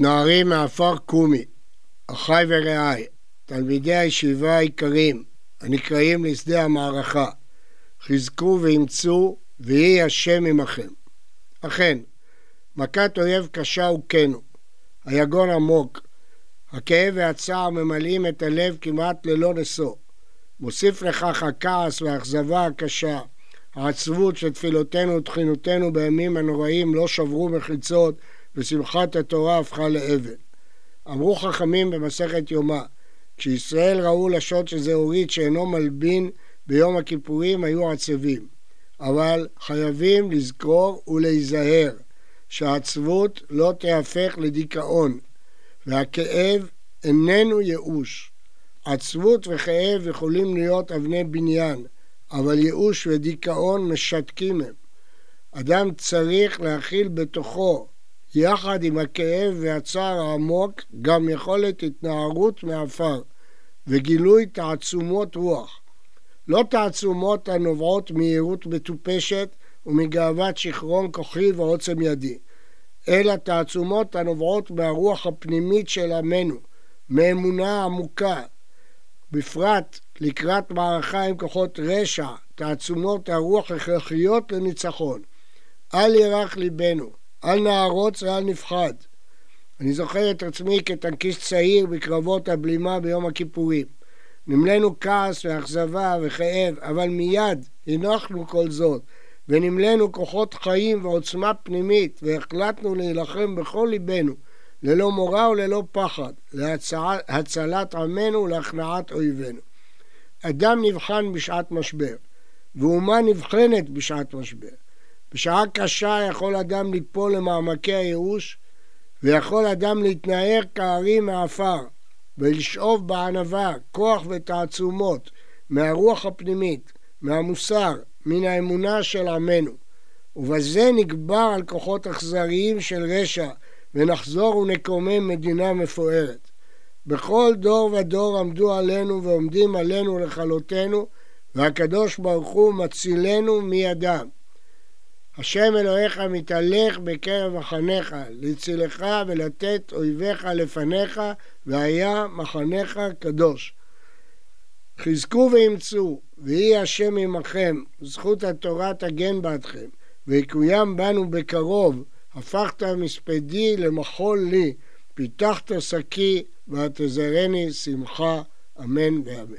נערים מעפר קומי, אחי ורעי, תלמידי הישיבה היקרים, הנקראים לשדה המערכה, חזקו ואמצו, ויהי השם עמכם. אכן, מכת אויב קשה הוכנו, היגון עמוק, הכאב והצער ממלאים את הלב כמעט ללא נשוא. מוסיף לכך הכעס והאכזבה הקשה, העצבות שתפילותינו ותחינותינו בימים הנוראים לא שברו מחיצות ושמחת התורה הפכה לאבן. אמרו חכמים במסכת יומא, כשישראל ראו לשון שזה הוריד שאינו מלבין ביום הכיפורים היו עצבים. אבל חייבים לזכור ולהיזהר שהעצבות לא תהפך לדיכאון והכאב איננו ייאוש. עצבות וכאב יכולים להיות אבני בניין, אבל ייאוש ודיכאון משתקים הם. אדם צריך להכיל בתוכו יחד עם הכאב והצער העמוק גם יכולת התנערות מעפר וגילוי תעצומות רוח. לא תעצומות הנובעות מיהירות מטופשת ומגאוות שיכרון כוחי ועוצם ידי, אלא תעצומות הנובעות מהרוח הפנימית של עמנו, מאמונה עמוקה, בפרט לקראת מערכה עם כוחות רשע, תעצומות הרוח הכרחיות לניצחון. אל ירח ליבנו, אל נערוץ ואל נפחד. אני זוכר את עצמי כטנקיסט צעיר בקרבות הבלימה ביום הכיפורים. נמלאנו כעס ואכזבה וכאב, אבל מיד הנחנו כל זאת, ונמלאנו כוחות חיים ועוצמה פנימית, והחלטנו להילחם בכל ליבנו, ללא מורא וללא פחד, להצלת עמנו ולהכנעת אויבינו. אדם נבחן בשעת משבר, ואומה נבחנת בשעת משבר. בשעה קשה יכול אדם ליפול למעמקי הייאוש, ויכול אדם להתנער כארי מעפר, ולשאוב בענווה כוח ותעצומות מהרוח הפנימית, מהמוסר, מן האמונה של עמנו. ובזה נגבר על כוחות אכזריים של רשע, ונחזור ונקומם מדינה מפוארת. בכל דור ודור עמדו עלינו ועומדים עלינו לכלותנו, והקדוש ברוך הוא מצילנו מידם. השם אלוהיך מתהלך בקרב מחניך, להצילך ולתת אויביך לפניך, והיה מחניך קדוש. חזקו ואמצו, ויהי השם עמכם, זכות התורה תגן בעדכם, ויקוים בנו בקרוב, הפכת מספדי למחול לי, פיתחת שקי, ותזרני שמחה, אמן ואמן.